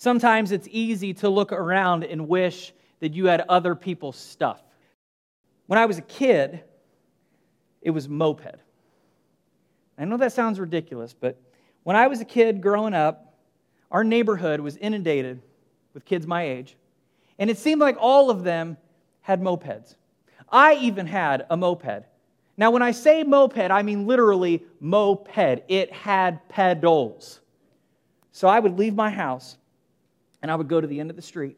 Sometimes it's easy to look around and wish that you had other people's stuff. When I was a kid, it was moped. I know that sounds ridiculous, but when I was a kid growing up, our neighborhood was inundated with kids my age, and it seemed like all of them had mopeds. I even had a moped. Now, when I say moped, I mean literally moped. It had pedals. So I would leave my house and I would go to the end of the street.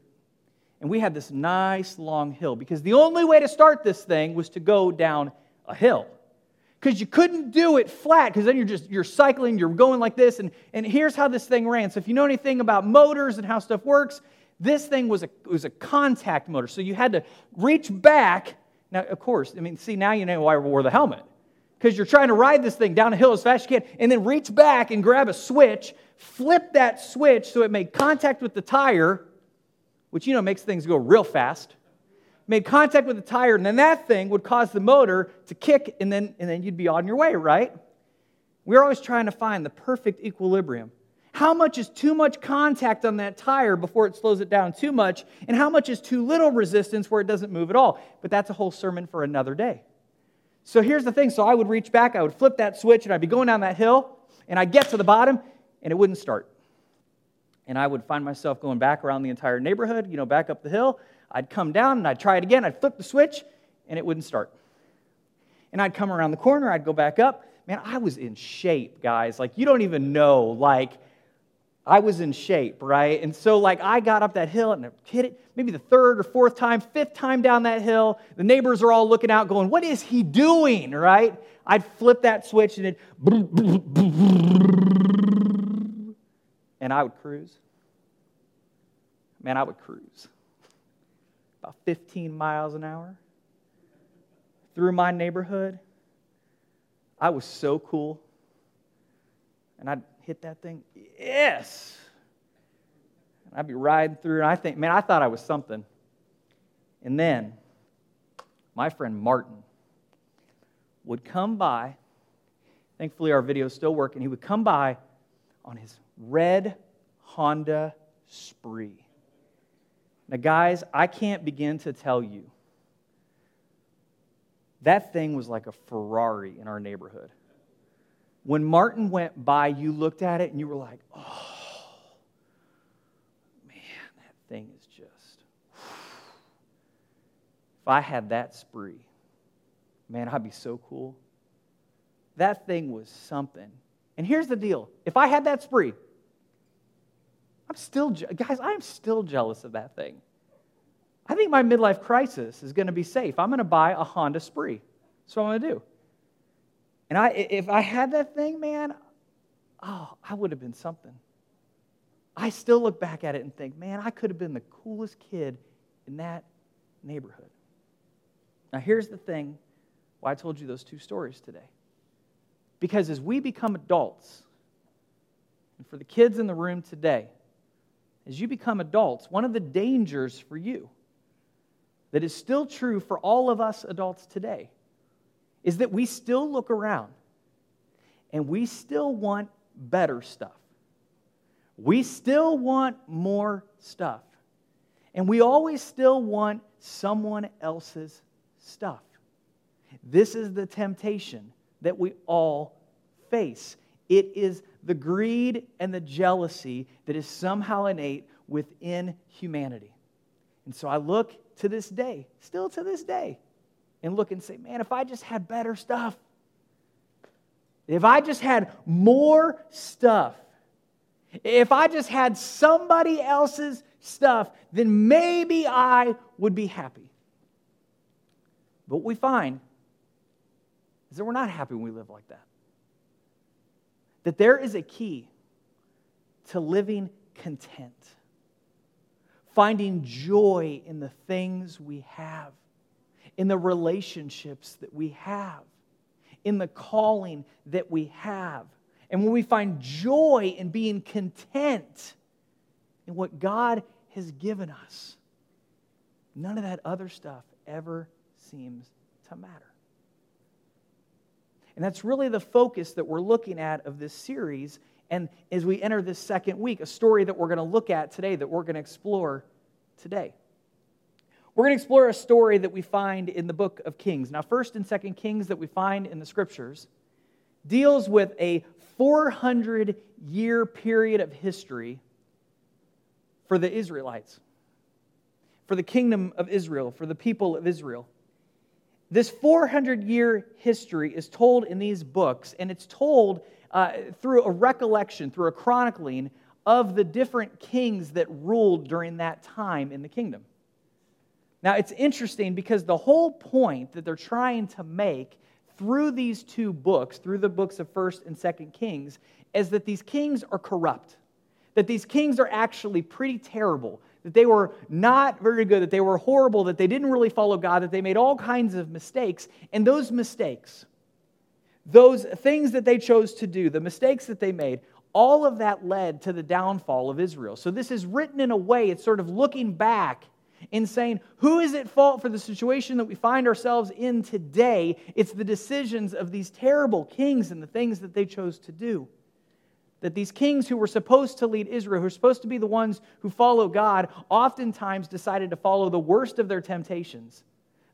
And we had this nice long hill because the only way to start this thing was to go down a hill. Because you couldn't do it flat because then you're just you're cycling you're going like this and, and here's how this thing ran. So if you know anything about motors and how stuff works this thing was a, was a contact motor. So you had to reach back. Now of course i mean see now you know why I wore the helmet. Because you're trying to ride this thing down a hill as fast as you can and then reach back and grab a switch flip that switch so it made contact with the tire which you know makes things go real fast made contact with the tire, and then that thing would cause the motor to kick, and then, and then you'd be on your way, right? We're always trying to find the perfect equilibrium. How much is too much contact on that tire before it slows it down too much? And how much is too little resistance where it doesn't move at all? But that's a whole sermon for another day. So here's the thing. So I would reach back, I would flip that switch, and I'd be going down that hill, and I'd get to the bottom, and it wouldn't start. And I would find myself going back around the entire neighborhood, you know, back up the hill, I'd come down and I'd try it again. I'd flip the switch and it wouldn't start. And I'd come around the corner, I'd go back up. Man, I was in shape, guys. Like, you don't even know. Like, I was in shape, right? And so, like, I got up that hill and I hit it maybe the third or fourth time, fifth time down that hill. The neighbors are all looking out, going, What is he doing, right? I'd flip that switch and it, and I would cruise. Man, I would cruise about 15 miles an hour through my neighborhood. I was so cool. And I'd hit that thing, yes. And I'd be riding through, and I think, man, I thought I was something. And then my friend Martin would come by. Thankfully, our video is still working. He would come by on his red Honda Spree. Now, guys, I can't begin to tell you. That thing was like a Ferrari in our neighborhood. When Martin went by, you looked at it and you were like, oh, man, that thing is just. If I had that spree, man, I'd be so cool. That thing was something. And here's the deal if I had that spree, I'm still, guys, I'm still jealous of that thing. I think my midlife crisis is going to be safe. I'm going to buy a Honda Spree. That's what I'm going to do. And I, if I had that thing, man, oh, I would have been something. I still look back at it and think, man, I could have been the coolest kid in that neighborhood. Now, here's the thing why I told you those two stories today. Because as we become adults, and for the kids in the room today, as you become adults, one of the dangers for you that is still true for all of us adults today is that we still look around and we still want better stuff. We still want more stuff. And we always still want someone else's stuff. This is the temptation that we all face. It is the greed and the jealousy that is somehow innate within humanity. And so I look to this day, still to this day, and look and say, man, if I just had better stuff, if I just had more stuff, if I just had somebody else's stuff, then maybe I would be happy. But we find is that we're not happy when we live like that that there is a key to living content, finding joy in the things we have, in the relationships that we have, in the calling that we have. And when we find joy in being content in what God has given us, none of that other stuff ever seems to matter. And that's really the focus that we're looking at of this series. And as we enter this second week, a story that we're going to look at today, that we're going to explore today. We're going to explore a story that we find in the book of Kings. Now, 1st and 2nd Kings that we find in the scriptures deals with a 400 year period of history for the Israelites, for the kingdom of Israel, for the people of Israel. This 400 year history is told in these books, and it's told uh, through a recollection, through a chronicling of the different kings that ruled during that time in the kingdom. Now, it's interesting because the whole point that they're trying to make through these two books, through the books of 1st and 2nd Kings, is that these kings are corrupt. That these kings are actually pretty terrible. That they were not very good, that they were horrible, that they didn't really follow God, that they made all kinds of mistakes. And those mistakes, those things that they chose to do, the mistakes that they made, all of that led to the downfall of Israel. So this is written in a way, it's sort of looking back in saying, who is at fault for the situation that we find ourselves in today? It's the decisions of these terrible kings and the things that they chose to do. That these kings who were supposed to lead Israel, who were supposed to be the ones who follow God, oftentimes decided to follow the worst of their temptations.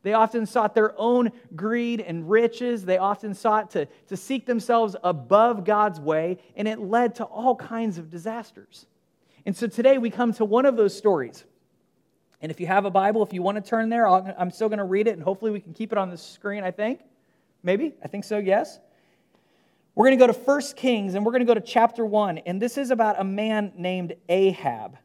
They often sought their own greed and riches. They often sought to, to seek themselves above God's way, and it led to all kinds of disasters. And so today we come to one of those stories and if you have a Bible, if you want to turn there, i am still going to read it, and hopefully we can keep it on the screen, I think. Maybe? I think so, yes. We're going to go to 1 Kings, and we're going to go to chapter 1. And this is about a man named Ahab.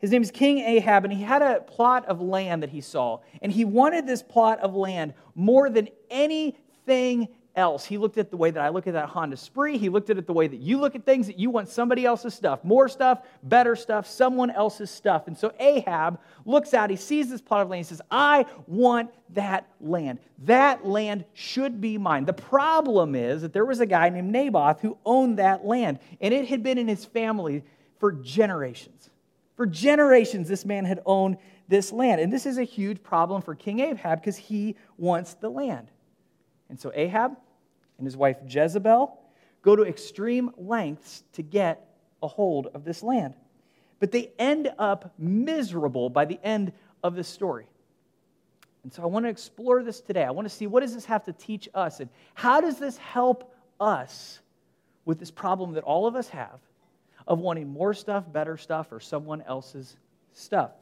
His name is King Ahab, and he had a plot of land that he saw. And he wanted this plot of land more than anything else. He looked at the way that I look at that Honda Spree. He looked at it the way that you look at things, that you want somebody else's stuff, more stuff, better stuff, someone else's stuff. And so Ahab looks out, he sees this plot of land, he says, I want that land. That land should be mine. The problem is that there was a guy named Naboth who owned that land, and it had been in his family for generations. For generations, this man had owned this land. And this is a huge problem for King Ahab because he wants the land. And so Ahab and his wife Jezebel go to extreme lengths to get a hold of this land. But they end up miserable by the end of this story. And so I want to explore this today. I want to see what does this have to teach us and how does this help us with this problem that all of us have of wanting more stuff, better stuff, or someone else's stuff.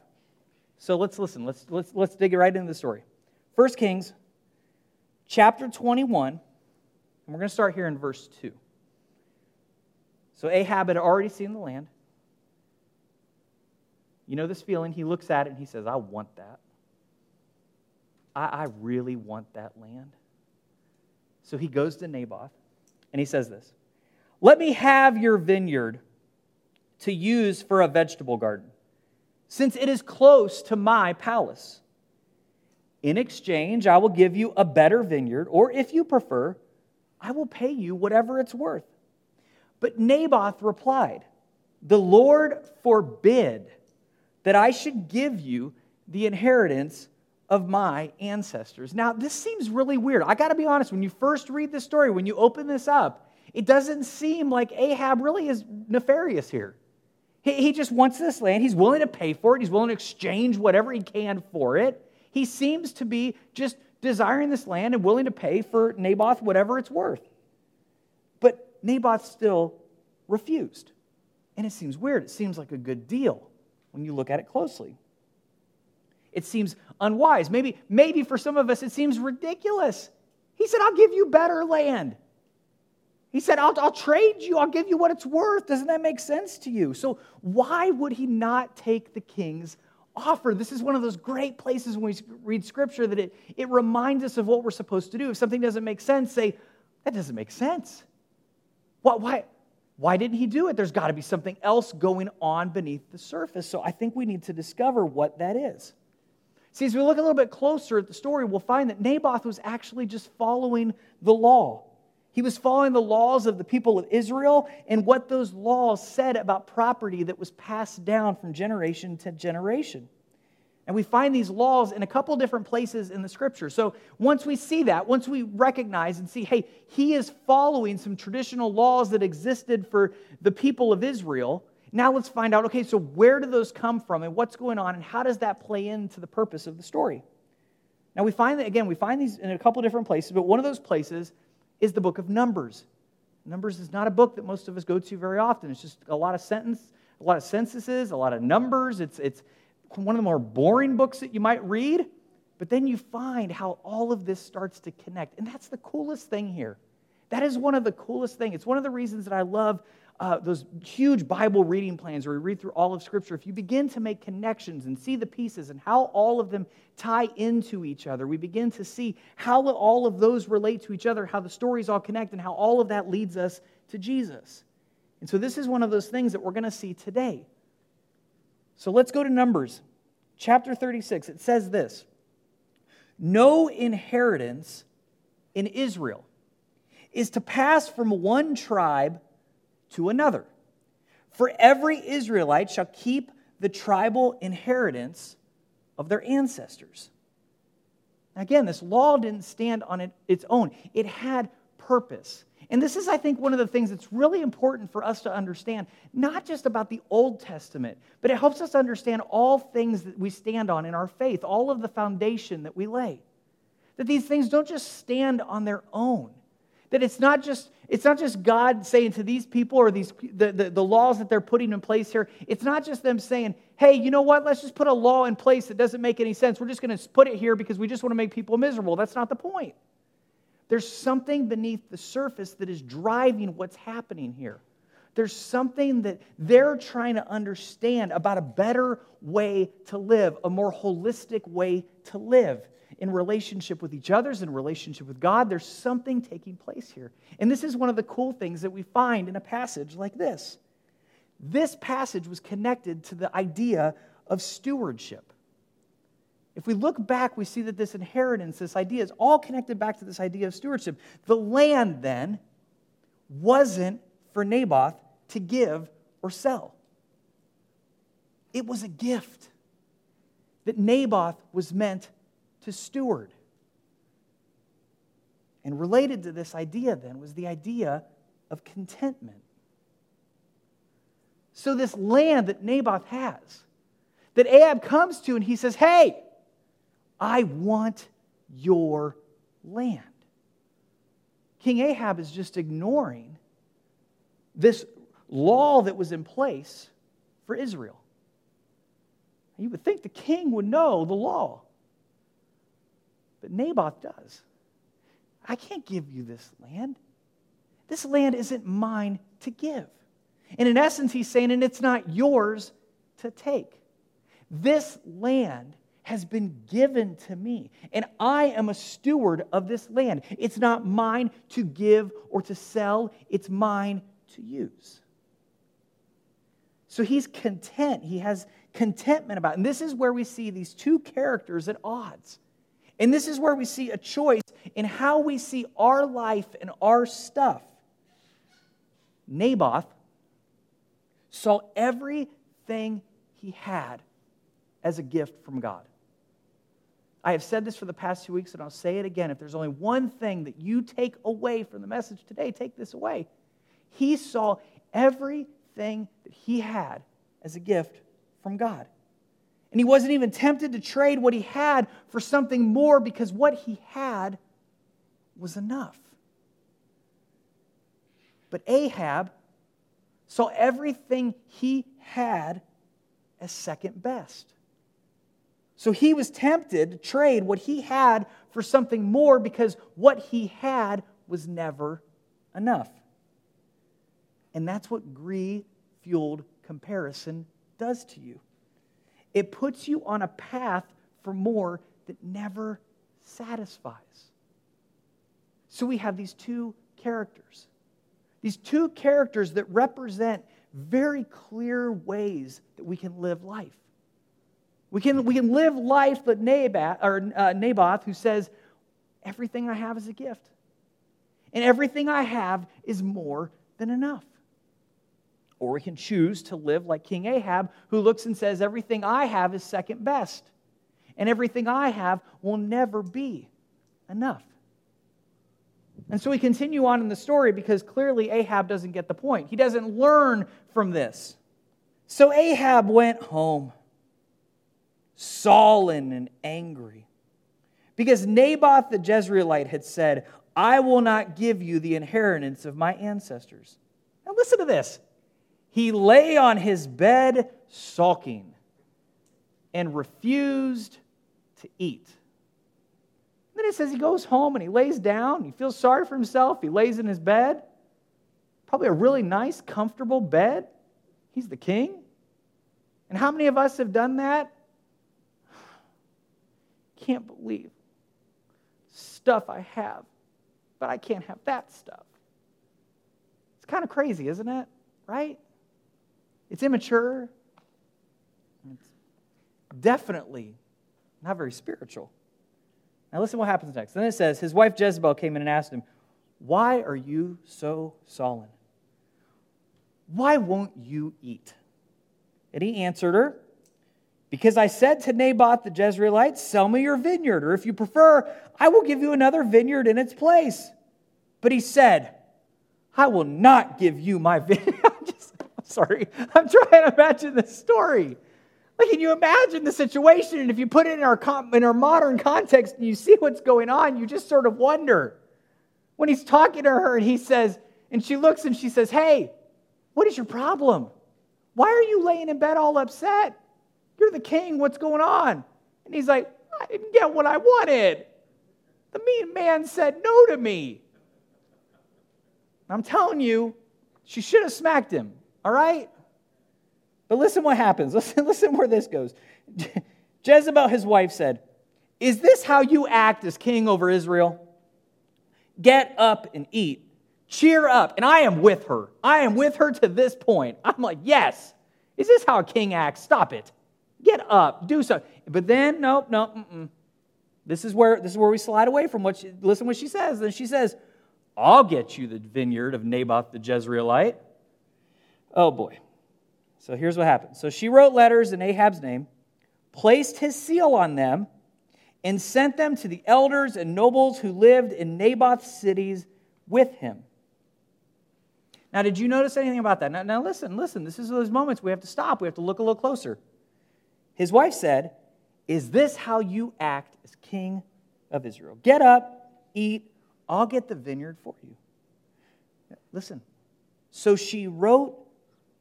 So let's listen. Let's, let's, let's dig right into the story. First Kings chapter 21 and we're going to start here in verse 2. So Ahab had already seen the land. You know this feeling? He looks at it and he says, I want that. I, I really want that land. So he goes to Naboth and he says this Let me have your vineyard to use for a vegetable garden, since it is close to my palace. In exchange, I will give you a better vineyard, or if you prefer, I will pay you whatever it's worth. But Naboth replied, The Lord forbid that I should give you the inheritance of my ancestors. Now, this seems really weird. I got to be honest, when you first read this story, when you open this up, it doesn't seem like Ahab really is nefarious here. He, he just wants this land. He's willing to pay for it, he's willing to exchange whatever he can for it. He seems to be just desiring this land and willing to pay for Naboth whatever it's worth. But Naboth still refused. And it seems weird. It seems like a good deal when you look at it closely. It seems unwise. Maybe, maybe for some of us, it seems ridiculous. He said, I'll give you better land. He said, I'll, I'll trade you, I'll give you what it's worth. Doesn't that make sense to you? So, why would he not take the king's offer. This is one of those great places when we read scripture that it, it reminds us of what we're supposed to do. If something doesn't make sense, say, that doesn't make sense. Why, why, why didn't he do it? There's got to be something else going on beneath the surface. So I think we need to discover what that is. See, as we look a little bit closer at the story, we'll find that Naboth was actually just following the law. He was following the laws of the people of Israel and what those laws said about property that was passed down from generation to generation. And we find these laws in a couple different places in the scripture. So once we see that, once we recognize and see, hey, he is following some traditional laws that existed for the people of Israel, now let's find out, okay, so where do those come from and what's going on and how does that play into the purpose of the story? Now we find that, again, we find these in a couple different places, but one of those places is the book of Numbers. Numbers is not a book that most of us go to very often. It's just a lot of sentence, a lot of censuses, a lot of numbers. It's, it's one of the more boring books that you might read. But then you find how all of this starts to connect. And that's the coolest thing here. That is one of the coolest things. It's one of the reasons that I love uh, those huge Bible reading plans where we read through all of Scripture, if you begin to make connections and see the pieces and how all of them tie into each other, we begin to see how all of those relate to each other, how the stories all connect, and how all of that leads us to Jesus. And so, this is one of those things that we're going to see today. So, let's go to Numbers chapter 36. It says this No inheritance in Israel is to pass from one tribe to another. For every Israelite shall keep the tribal inheritance of their ancestors. Again, this law didn't stand on its own, it had purpose. And this is, I think, one of the things that's really important for us to understand, not just about the Old Testament, but it helps us understand all things that we stand on in our faith, all of the foundation that we lay. That these things don't just stand on their own, that it's not just it's not just God saying to these people or these the, the, the, laws that they're putting in place here. It's not just them saying, hey, you know what? Let's just put a law in place that doesn't make any sense. We're just going to put it here because we just want to make people miserable. That's not the point. There's something beneath the surface that is driving what's happening here. There's something that they're trying to understand about a better way to live, a more holistic way to live in relationship with each other's, in relationship with God. There's something taking place here. And this is one of the cool things that we find in a passage like this. This passage was connected to the idea of stewardship. If we look back, we see that this inheritance, this idea, is all connected back to this idea of stewardship. The land then wasn't for Naboth to give or sell, it was a gift that Naboth was meant to steward. And related to this idea, then, was the idea of contentment. So, this land that Naboth has, that Ahab comes to and he says, Hey, I want your land. King Ahab is just ignoring this law that was in place for Israel. You would think the king would know the law. But Naboth does. I can't give you this land. This land isn't mine to give. And in essence, he's saying, and it's not yours to take. This land has been given to me, and I am a steward of this land. It's not mine to give or to sell, it's mine to use. So he's content. He has contentment about it. And this is where we see these two characters at odds. And this is where we see a choice in how we see our life and our stuff. Naboth saw everything he had as a gift from God. I have said this for the past two weeks, and I'll say it again. If there's only one thing that you take away from the message today, take this away. He saw everything that he had as a gift from God. And he wasn't even tempted to trade what he had for something more because what he had was enough. But Ahab saw everything he had as second best. So he was tempted to trade what he had for something more because what he had was never enough. And that's what greed fueled comparison does to you. It puts you on a path for more that never satisfies. So we have these two characters. These two characters that represent very clear ways that we can live life. We can, we can live life like Naboth, or, uh, Naboth, who says, Everything I have is a gift. And everything I have is more than enough. Or we can choose to live like King Ahab, who looks and says, Everything I have is second best. and everything I have will never be enough. And so we continue on in the story because clearly Ahab doesn't get the point. He doesn't learn from this. So Ahab went home, sullen and angry, because Naboth the Jezreelite had said, I will not give you the inheritance of my ancestors. Now listen to this. He lay on his bed sulking and refused to eat. Then it says he goes home and he lays down. He feels sorry for himself. He lays in his bed. Probably a really nice, comfortable bed. He's the king. And how many of us have done that? Can't believe stuff I have, but I can't have that stuff. It's kind of crazy, isn't it? Right? It's immature. It's definitely not very spiritual. Now, listen what happens next. Then it says, His wife Jezebel came in and asked him, Why are you so sullen? Why won't you eat? And he answered her, Because I said to Naboth the Jezreelite, Sell me your vineyard, or if you prefer, I will give you another vineyard in its place. But he said, I will not give you my vineyard. Sorry. I'm trying to imagine this story. Like, can you imagine the situation? And if you put it in our, in our modern context and you see what's going on, you just sort of wonder. When he's talking to her and he says, and she looks and she says, Hey, what is your problem? Why are you laying in bed all upset? You're the king. What's going on? And he's like, I didn't get what I wanted. The mean man said no to me. I'm telling you, she should have smacked him, all right? But listen what happens. Listen, listen where this goes. Jezebel, his wife, said, Is this how you act as king over Israel? Get up and eat. Cheer up. And I am with her. I am with her to this point. I'm like, Yes. Is this how a king acts? Stop it. Get up. Do so. But then, nope, nope. Mm-mm. This is where this is where we slide away from what she listen what she says. Then she says, I'll get you the vineyard of Naboth the Jezreelite. Oh boy. So here's what happened. So she wrote letters in Ahab's name, placed his seal on them, and sent them to the elders and nobles who lived in Naboth's cities with him. Now, did you notice anything about that? Now, now listen, listen. This is those moments we have to stop. We have to look a little closer. His wife said, Is this how you act as king of Israel? Get up, eat, I'll get the vineyard for you. Listen. So she wrote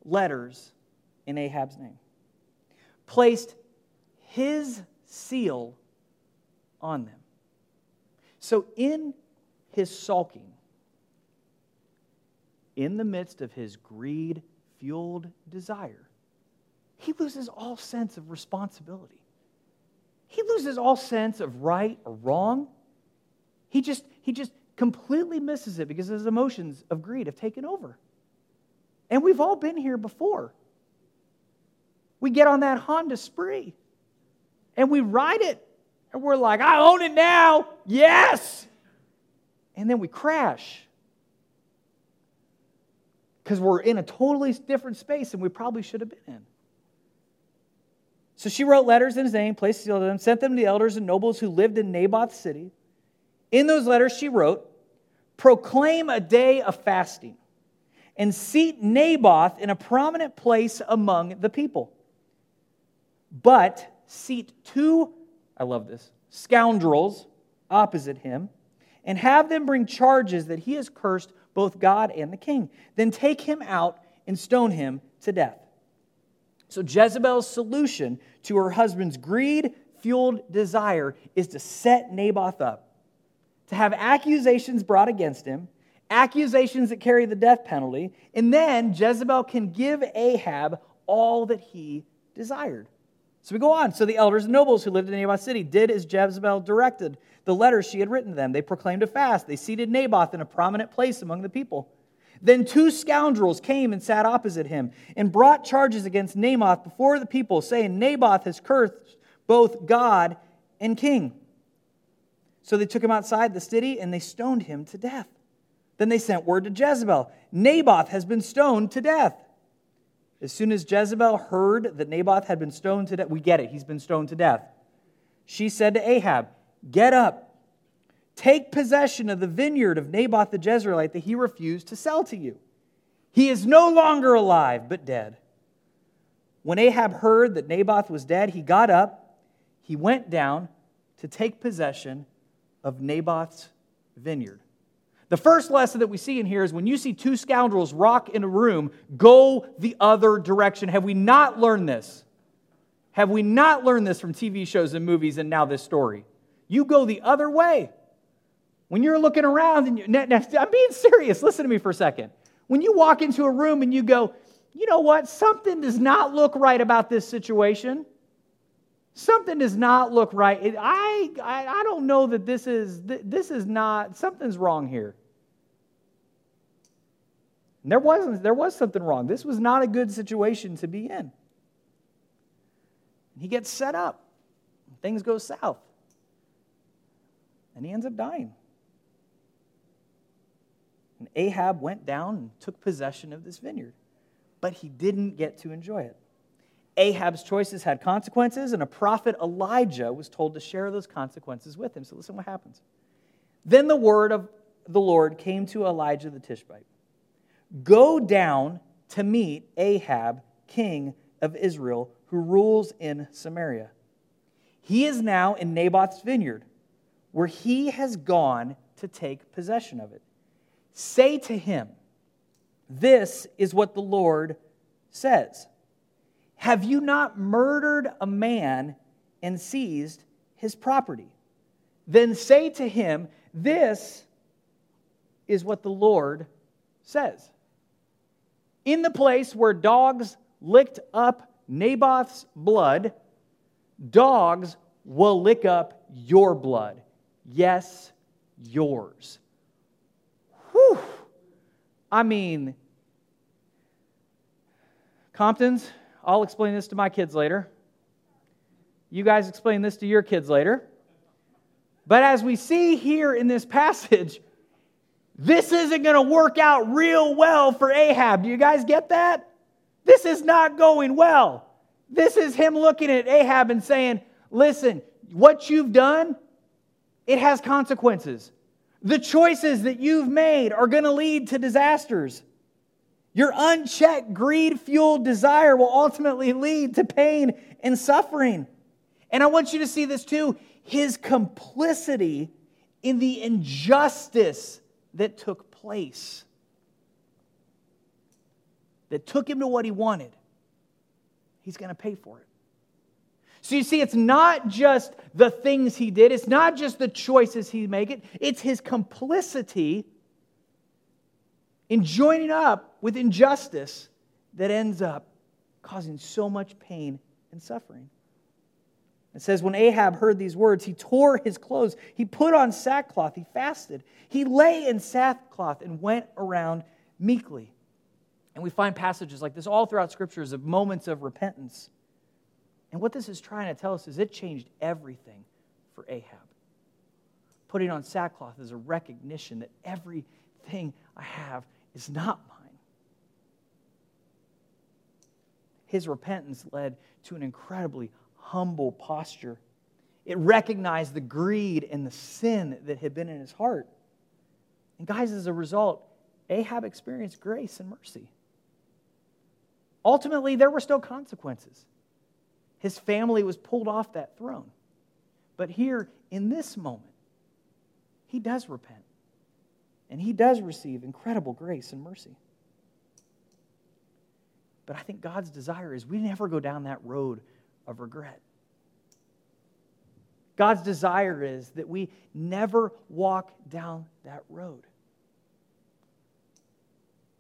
letters in Ahab's name, placed his seal on them. So, in his sulking, in the midst of his greed fueled desire, he loses all sense of responsibility. He loses all sense of right or wrong. He just, he just completely misses it because his emotions of greed have taken over. And we've all been here before. We get on that Honda spree and we ride it and we're like, I own it now. Yes. And then we crash because we're in a totally different space than we probably should have been in. So she wrote letters in his name, placed them, sent them to the elders and nobles who lived in Naboth's city. In those letters, she wrote, Proclaim a day of fasting and seat Naboth in a prominent place among the people but seat two, I love this, scoundrels opposite him, and have them bring charges that he has cursed both God and the king. Then take him out and stone him to death. So Jezebel's solution to her husband's greed fueled desire is to set Naboth up, to have accusations brought against him, accusations that carry the death penalty, and then Jezebel can give Ahab all that he desired. So we go on. So the elders and nobles who lived in Naboth's city did as Jezebel directed the letters she had written to them. They proclaimed a fast. They seated Naboth in a prominent place among the people. Then two scoundrels came and sat opposite him and brought charges against Naboth before the people, saying, Naboth has cursed both God and king. So they took him outside the city and they stoned him to death. Then they sent word to Jezebel Naboth has been stoned to death. As soon as Jezebel heard that Naboth had been stoned to death, we get it, he's been stoned to death. she said to Ahab, Get up, take possession of the vineyard of Naboth the Jezreelite that he refused to sell to you. He is no longer alive, but dead. When Ahab heard that Naboth was dead, he got up, he went down to take possession of Naboth's vineyard. The first lesson that we see in here is when you see two scoundrels rock in a room, go the other direction. Have we not learned this? Have we not learned this from TV shows and movies and now this story? You go the other way. When you're looking around, and you, I'm being serious, listen to me for a second. When you walk into a room and you go, you know what, something does not look right about this situation. Something does not look right. I, I, I don't know that this is, this is not, something's wrong here. And there wasn't there was something wrong. This was not a good situation to be in. He gets set up. Things go south. And he ends up dying. And Ahab went down and took possession of this vineyard, but he didn't get to enjoy it. Ahab's choices had consequences, and a prophet Elijah was told to share those consequences with him. So listen what happens. Then the word of the Lord came to Elijah the Tishbite Go down to meet Ahab, king of Israel, who rules in Samaria. He is now in Naboth's vineyard, where he has gone to take possession of it. Say to him, This is what the Lord says Have you not murdered a man and seized his property? Then say to him, This is what the Lord says in the place where dogs licked up Naboth's blood, dogs will lick up your blood. Yes, yours. Whew. I mean, Comptons, I'll explain this to my kids later. You guys explain this to your kids later. But as we see here in this passage, this isn't going to work out real well for Ahab. Do you guys get that? This is not going well. This is him looking at Ahab and saying, Listen, what you've done, it has consequences. The choices that you've made are going to lead to disasters. Your unchecked, greed fueled desire will ultimately lead to pain and suffering. And I want you to see this too his complicity in the injustice that took place, that took him to what he wanted, he's going to pay for it. So you see, it's not just the things he did, it's not just the choices he made, it's his complicity in joining up with injustice that ends up causing so much pain and suffering. It says, when Ahab heard these words, he tore his clothes. He put on sackcloth. He fasted. He lay in sackcloth and went around meekly. And we find passages like this all throughout scriptures of moments of repentance. And what this is trying to tell us is it changed everything for Ahab. Putting on sackcloth is a recognition that everything I have is not mine. His repentance led to an incredibly humble posture. It recognized the greed and the sin that had been in his heart. And, guys, as a result, Ahab experienced grace and mercy. Ultimately, there were still consequences. His family was pulled off that throne. But here, in this moment, he does repent. And he does receive incredible grace and mercy. But I think God's desire is we never go down that road of regret. God's desire is that we never walk down that road.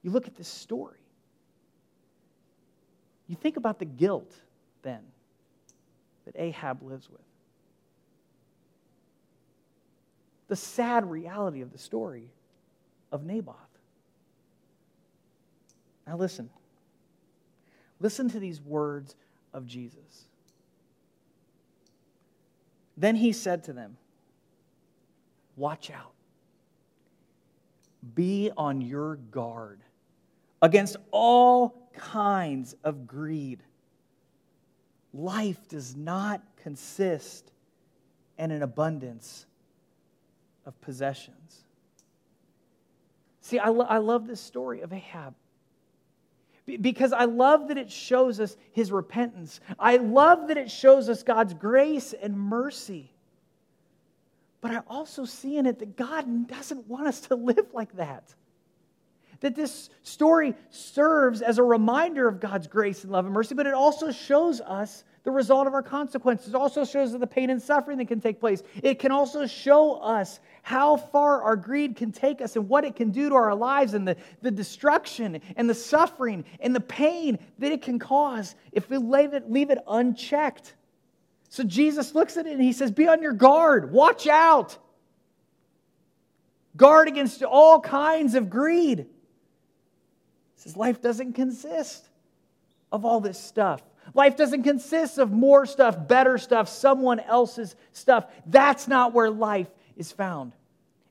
You look at this story. You think about the guilt then that Ahab lives with. The sad reality of the story of Naboth. Now, listen. Listen to these words of Jesus. Then he said to them, Watch out. Be on your guard against all kinds of greed. Life does not consist in an abundance of possessions. See, I, lo- I love this story of Ahab because I love that it shows us his repentance. I love that it shows us God's grace and mercy. But I also see in it that God doesn't want us to live like that that this story serves as a reminder of God's grace and love and mercy, but it also shows us the result of our consequences. It also shows the pain and suffering that can take place. It can also show us how far our greed can take us and what it can do to our lives and the, the destruction and the suffering and the pain that it can cause if we leave it, leave it unchecked. So Jesus looks at it and he says, Be on your guard, watch out. Guard against all kinds of greed He says life doesn't consist of all this stuff. Life doesn't consist of more stuff, better stuff, someone else's stuff. That's not where life is found.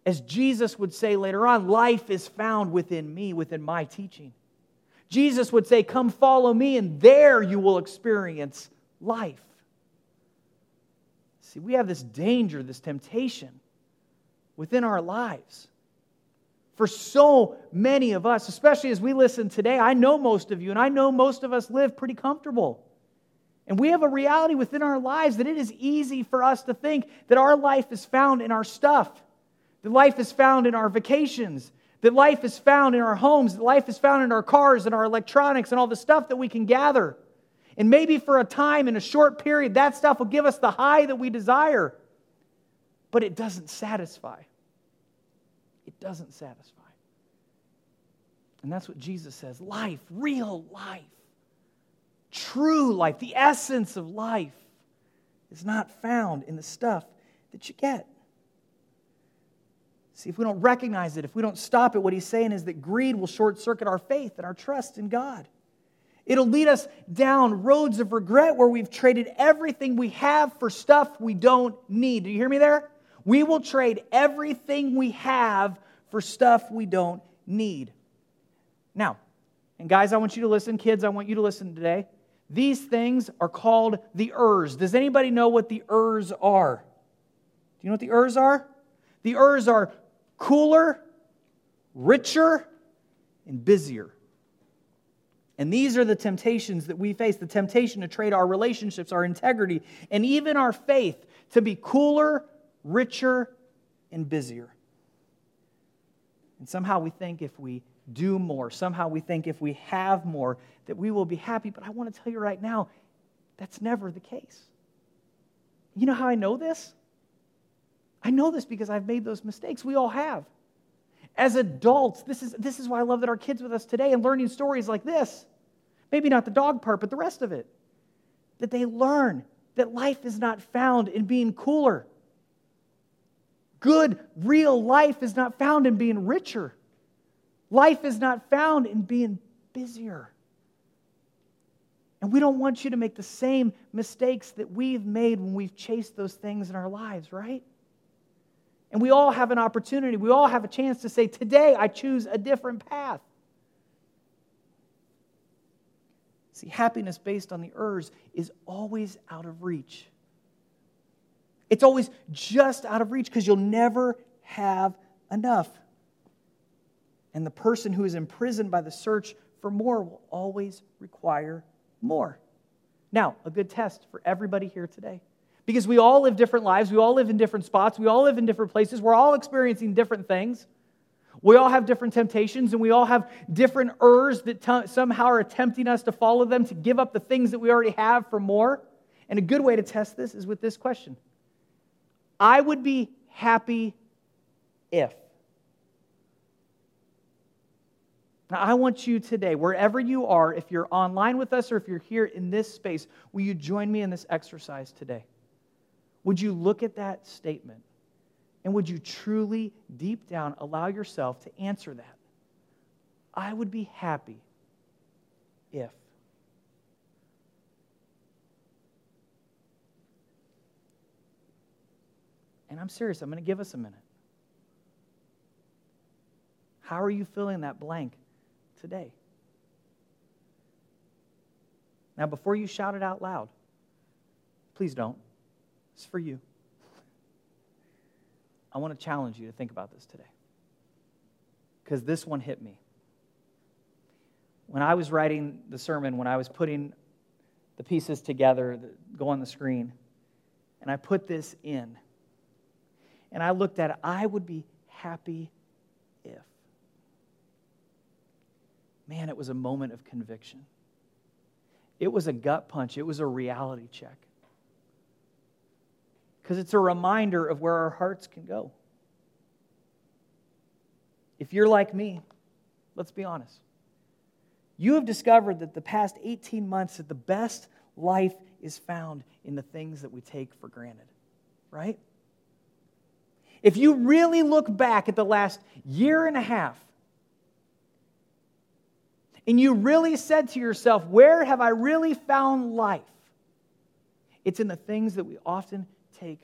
As Jesus would say later on, life is found within me, within my teaching. Jesus would say, Come follow me, and there you will experience life. See, we have this danger, this temptation within our lives for so many of us, especially as we listen today. I know most of you, and I know most of us live pretty comfortable. And we have a reality within our lives that it is easy for us to think that our life is found in our stuff, that life is found in our vacations, that life is found in our homes, that life is found in our cars and our electronics and all the stuff that we can gather. And maybe for a time, in a short period, that stuff will give us the high that we desire, but it doesn't satisfy it doesn't satisfy. And that's what Jesus says life, real life, true life, the essence of life is not found in the stuff that you get. See, if we don't recognize it, if we don't stop it, what he's saying is that greed will short circuit our faith and our trust in God. It'll lead us down roads of regret where we've traded everything we have for stuff we don't need. Do you hear me there? We will trade everything we have for stuff we don't need. Now, and guys, I want you to listen. Kids, I want you to listen today. These things are called the Urs. Does anybody know what the Urs are? Do you know what the Urs are? The Urs are cooler, richer, and busier. And these are the temptations that we face the temptation to trade our relationships, our integrity, and even our faith to be cooler, richer, and busier. And somehow we think if we do more, somehow we think if we have more, that we will be happy. But I want to tell you right now, that's never the case. You know how I know this? I know this because I've made those mistakes. We all have. As adults, this is, this is why I love that our kids with us today and learning stories like this. Maybe not the dog part, but the rest of it. That they learn that life is not found in being cooler Good, real life is not found in being richer. Life is not found in being busier. And we don't want you to make the same mistakes that we've made when we've chased those things in our lives, right? And we all have an opportunity. We all have a chance to say, Today I choose a different path. See, happiness based on the Urs is always out of reach. It's always just out of reach because you'll never have enough. And the person who is imprisoned by the search for more will always require more. Now, a good test for everybody here today. Because we all live different lives, we all live in different spots, we all live in different places, we're all experiencing different things. We all have different temptations, and we all have different urs that t- somehow are tempting us to follow them, to give up the things that we already have for more. And a good way to test this is with this question I would be happy if. Now, I want you today, wherever you are, if you're online with us or if you're here in this space, will you join me in this exercise today? Would you look at that statement and would you truly, deep down, allow yourself to answer that? I would be happy if. And I'm serious, I'm going to give us a minute. How are you filling that blank today? Now, before you shout it out loud, please don't. It's for you. I want to challenge you to think about this today. Because this one hit me. When I was writing the sermon, when I was putting the pieces together that go on the screen, and I put this in, and I looked at it, I would be happy if. Man, it was a moment of conviction. It was a gut punch, it was a reality check because it's a reminder of where our hearts can go. If you're like me, let's be honest. You have discovered that the past 18 months that the best life is found in the things that we take for granted, right? If you really look back at the last year and a half, and you really said to yourself, Where have I really found life? It's in the things that we often take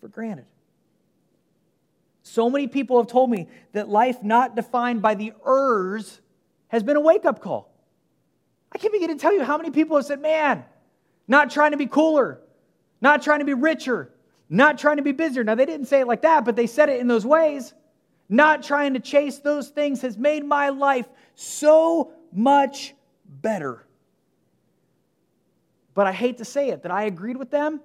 for granted. So many people have told me that life not defined by the ers has been a wake up call. I can't begin to tell you how many people have said, man, not trying to be cooler, not trying to be richer, not trying to be busier. Now, they didn't say it like that, but they said it in those ways. Not trying to chase those things has made my life so much better. But I hate to say it that I agreed with them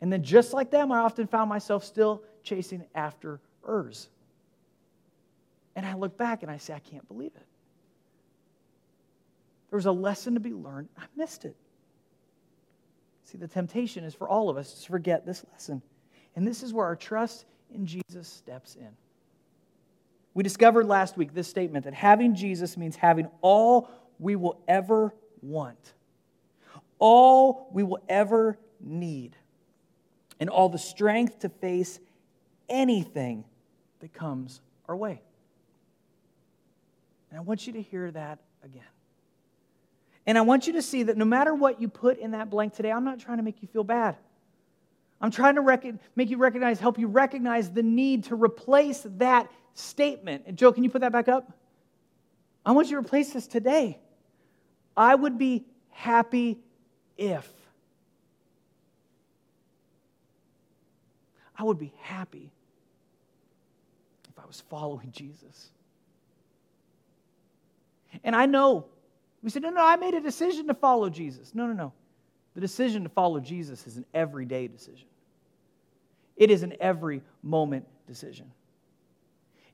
and then, just like them, I often found myself still chasing after ers. And I look back and I say, I can't believe it. There was a lesson to be learned. I missed it. See, the temptation is for all of us to forget this lesson. And this is where our trust in Jesus steps in. We discovered last week this statement that having Jesus means having all we will ever want, all we will ever need and all the strength to face anything that comes our way. And I want you to hear that again. And I want you to see that no matter what you put in that blank today, I'm not trying to make you feel bad. I'm trying to rec- make you recognize, help you recognize the need to replace that statement. And Joe, can you put that back up? I want you to replace this today. I would be happy if. I would be happy if I was following Jesus. And I know, we said, no, no, I made a decision to follow Jesus. No, no, no. The decision to follow Jesus is an everyday decision, it is an every moment decision.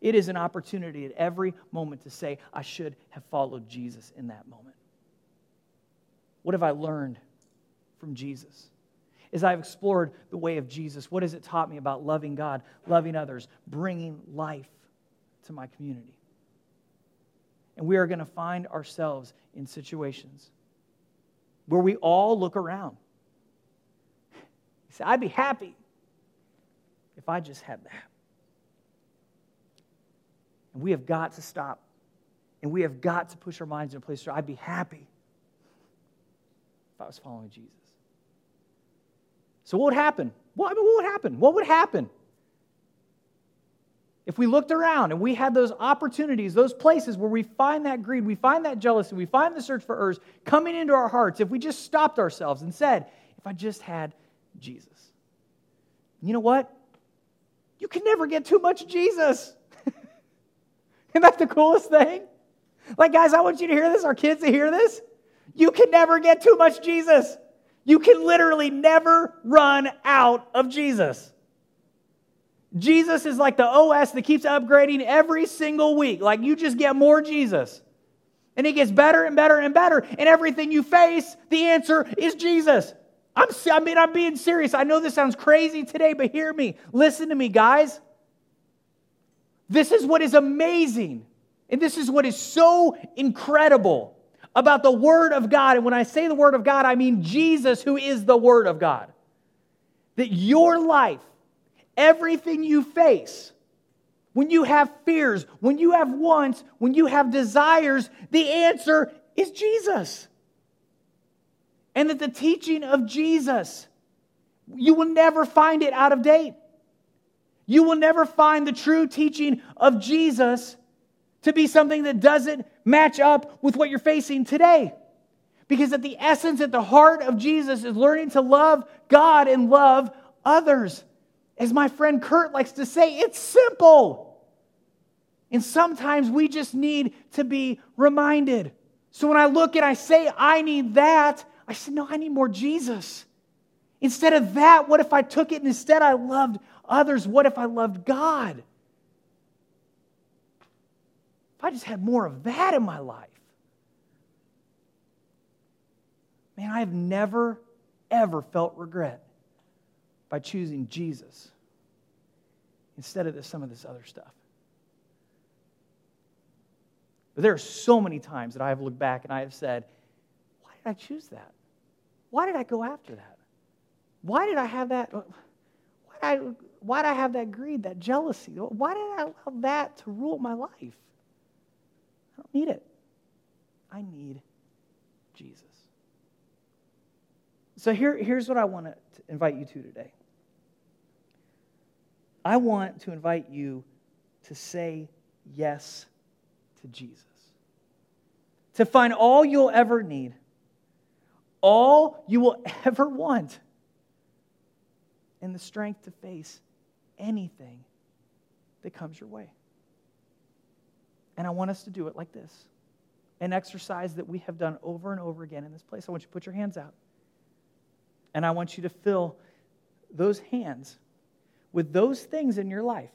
It is an opportunity at every moment to say, I should have followed Jesus in that moment. What have I learned from Jesus? as I've explored the way of Jesus, what has it taught me about loving God, loving others, bringing life to my community? And we are going to find ourselves in situations where we all look around. You say, I'd be happy if I just had that. And we have got to stop. And we have got to push our minds in a place where I'd be happy if I was following Jesus. So, what would happen? Well, I mean, what would happen? What would happen? If we looked around and we had those opportunities, those places where we find that greed, we find that jealousy, we find the search for ers coming into our hearts, if we just stopped ourselves and said, if I just had Jesus. You know what? You can never get too much Jesus. Isn't that the coolest thing? Like, guys, I want you to hear this, our kids to hear this. You can never get too much Jesus. You can literally never run out of Jesus. Jesus is like the OS that keeps upgrading every single week. Like you just get more Jesus. And it gets better and better and better. And everything you face, the answer is Jesus. I'm, I mean, I'm being serious. I know this sounds crazy today, but hear me. Listen to me, guys. This is what is amazing. And this is what is so incredible about the Word of God. And when I say the Word of God, I mean Jesus, who is the Word of God. That your life, everything you face, when you have fears, when you have wants, when you have desires, the answer is Jesus. And that the teaching of Jesus, you will never find it out of date. You will never find the true teaching of Jesus to be something that doesn't match up with what you're facing today. Because at the essence, at the heart of Jesus is learning to love God and love others. As my friend Kurt likes to say, it's simple. And sometimes we just need to be reminded. So when I look and I say, I need that, I said, no, I need more Jesus. Instead of that, what if I took it and instead I loved others? What if I loved God? If I just had more of that in my life. Man, I have never, ever felt regret by choosing Jesus instead of this, some of this other stuff. But there are so many times that I have looked back and I have said, why did I choose that? Why did I go after that? Why did I have that? Why did I, why did I have that greed, that jealousy? Why did I allow that to rule my life? I don't need it. I need Jesus. So here, here's what I want to invite you to today. I want to invite you to say yes to Jesus. To find all you'll ever need, all you will ever want, and the strength to face anything that comes your way. And I want us to do it like this an exercise that we have done over and over again in this place. I want you to put your hands out. And I want you to fill those hands with those things in your life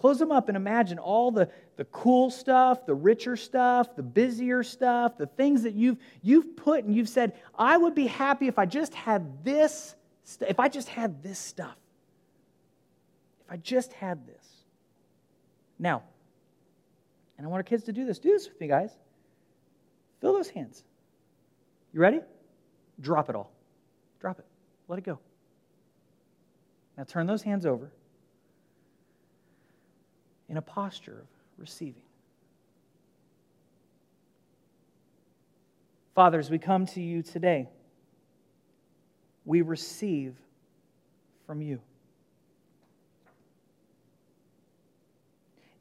Close them up and imagine all the, the cool stuff, the richer stuff, the busier stuff, the things that you've, you've put and you've said, I would be happy if I just had this, if I just had this stuff. I just had this. Now, and I want our kids to do this. Do this with me, guys. Fill those hands. You ready? Drop it all. Drop it. Let it go. Now turn those hands over in a posture of receiving. Fathers, we come to you today, we receive from you.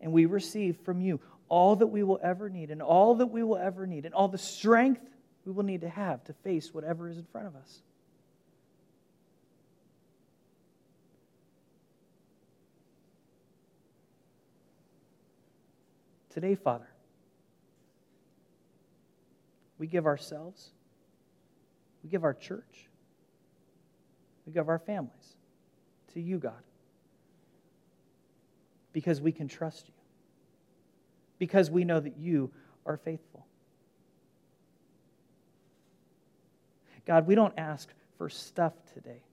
And we receive from you all that we will ever need, and all that we will ever need, and all the strength we will need to have to face whatever is in front of us. Today, Father, we give ourselves, we give our church, we give our families to you, God, because we can trust you, because we know that you are faithful. God, we don't ask for stuff today.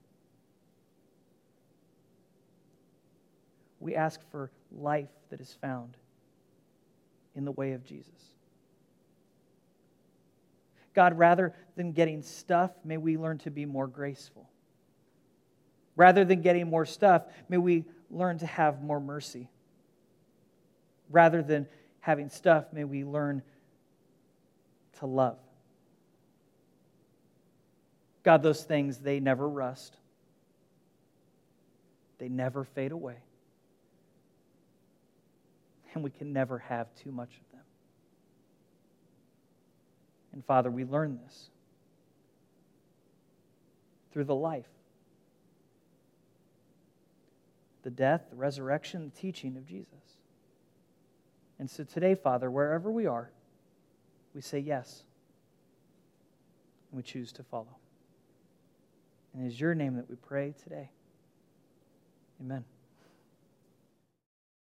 We ask for life that is found in the way of Jesus. God, rather than getting stuff, may we learn to be more graceful. Rather than getting more stuff, may we learn to have more mercy. Rather than having stuff, may we learn to love. God, those things, they never rust, they never fade away and we can never have too much of them. And Father, we learn this through the life, the death, the resurrection, the teaching of Jesus. And so today, Father, wherever we are, we say yes. And we choose to follow. And it is your name that we pray today. Amen.